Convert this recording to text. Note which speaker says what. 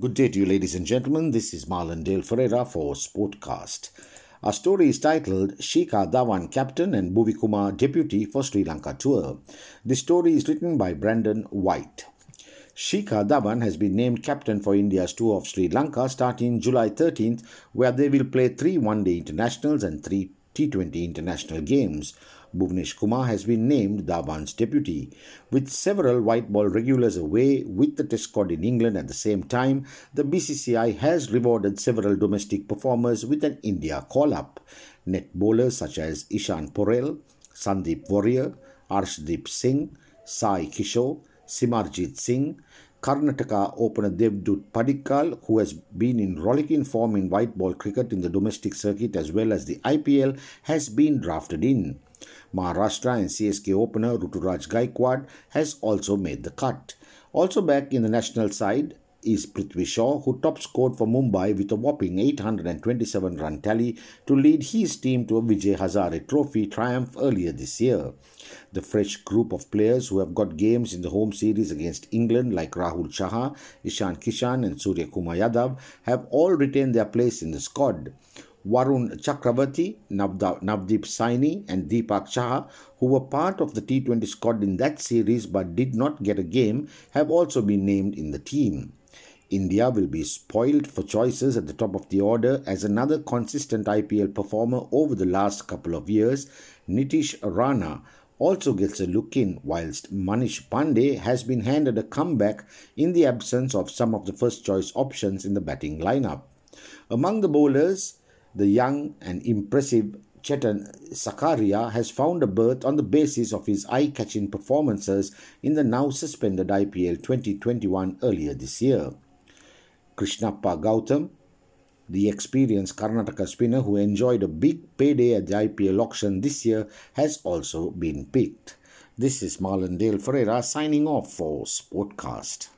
Speaker 1: Good day to you, ladies and gentlemen. This is Marlon Dale Ferreira for Sportcast. Our story is titled Shikhar Dhawan, Captain and Bhuvi Kumar, Deputy for Sri Lanka Tour. The story is written by Brandon White. Shikhar Dhawan has been named captain for India's tour of Sri Lanka starting July 13th, where they will play three one day internationals and three T20 international games. Bhuvnesh Kumar has been named Dhawan's deputy. With several white ball regulars away with the test squad in England at the same time, the BCCI has rewarded several domestic performers with an India call up. Net bowlers such as Ishan Porel, Sandeep Warrier, Arshdeep Singh, Sai Kishore, Simarjeet Singh, Karnataka opener Devdutt Padikkal, who has been in rollicking form in white ball cricket in the domestic circuit as well as the IPL, has been drafted in. Maharashtra and CSK opener Ruturaj Gaikwad has also made the cut. Also back in the national side is Prithvi Shaw, who top scored for Mumbai with a whopping 827 run tally to lead his team to a Vijay Hazare Trophy triumph earlier this year. The fresh group of players who have got games in the home series against England, like Rahul Chahar, Ishan Kishan, and Suryakumar Yadav, have all retained their place in the squad. Varun Chakravarthy, Navdeep Saini, and Deepak Chahar, who were part of the T20 squad in that series but did not get a game, have also been named in the team. India will be spoiled for choices at the top of the order as another consistent IPL performer over the last couple of years, Nitish Rana, also gets a look in, whilst Manish Pandey has been handed a comeback in the absence of some of the first choice options in the batting lineup. Among the bowlers, the young and impressive Chetan Sakariya has found a berth on the basis of his eye catching performances in the now suspended IPL 2021 earlier this year. Krishnappa Gowtham, the experienced Karnataka spinner who enjoyed a big payday at the IPL auction this year, has also been picked. This is Marlon Dale Ferreira signing off for Sportcast.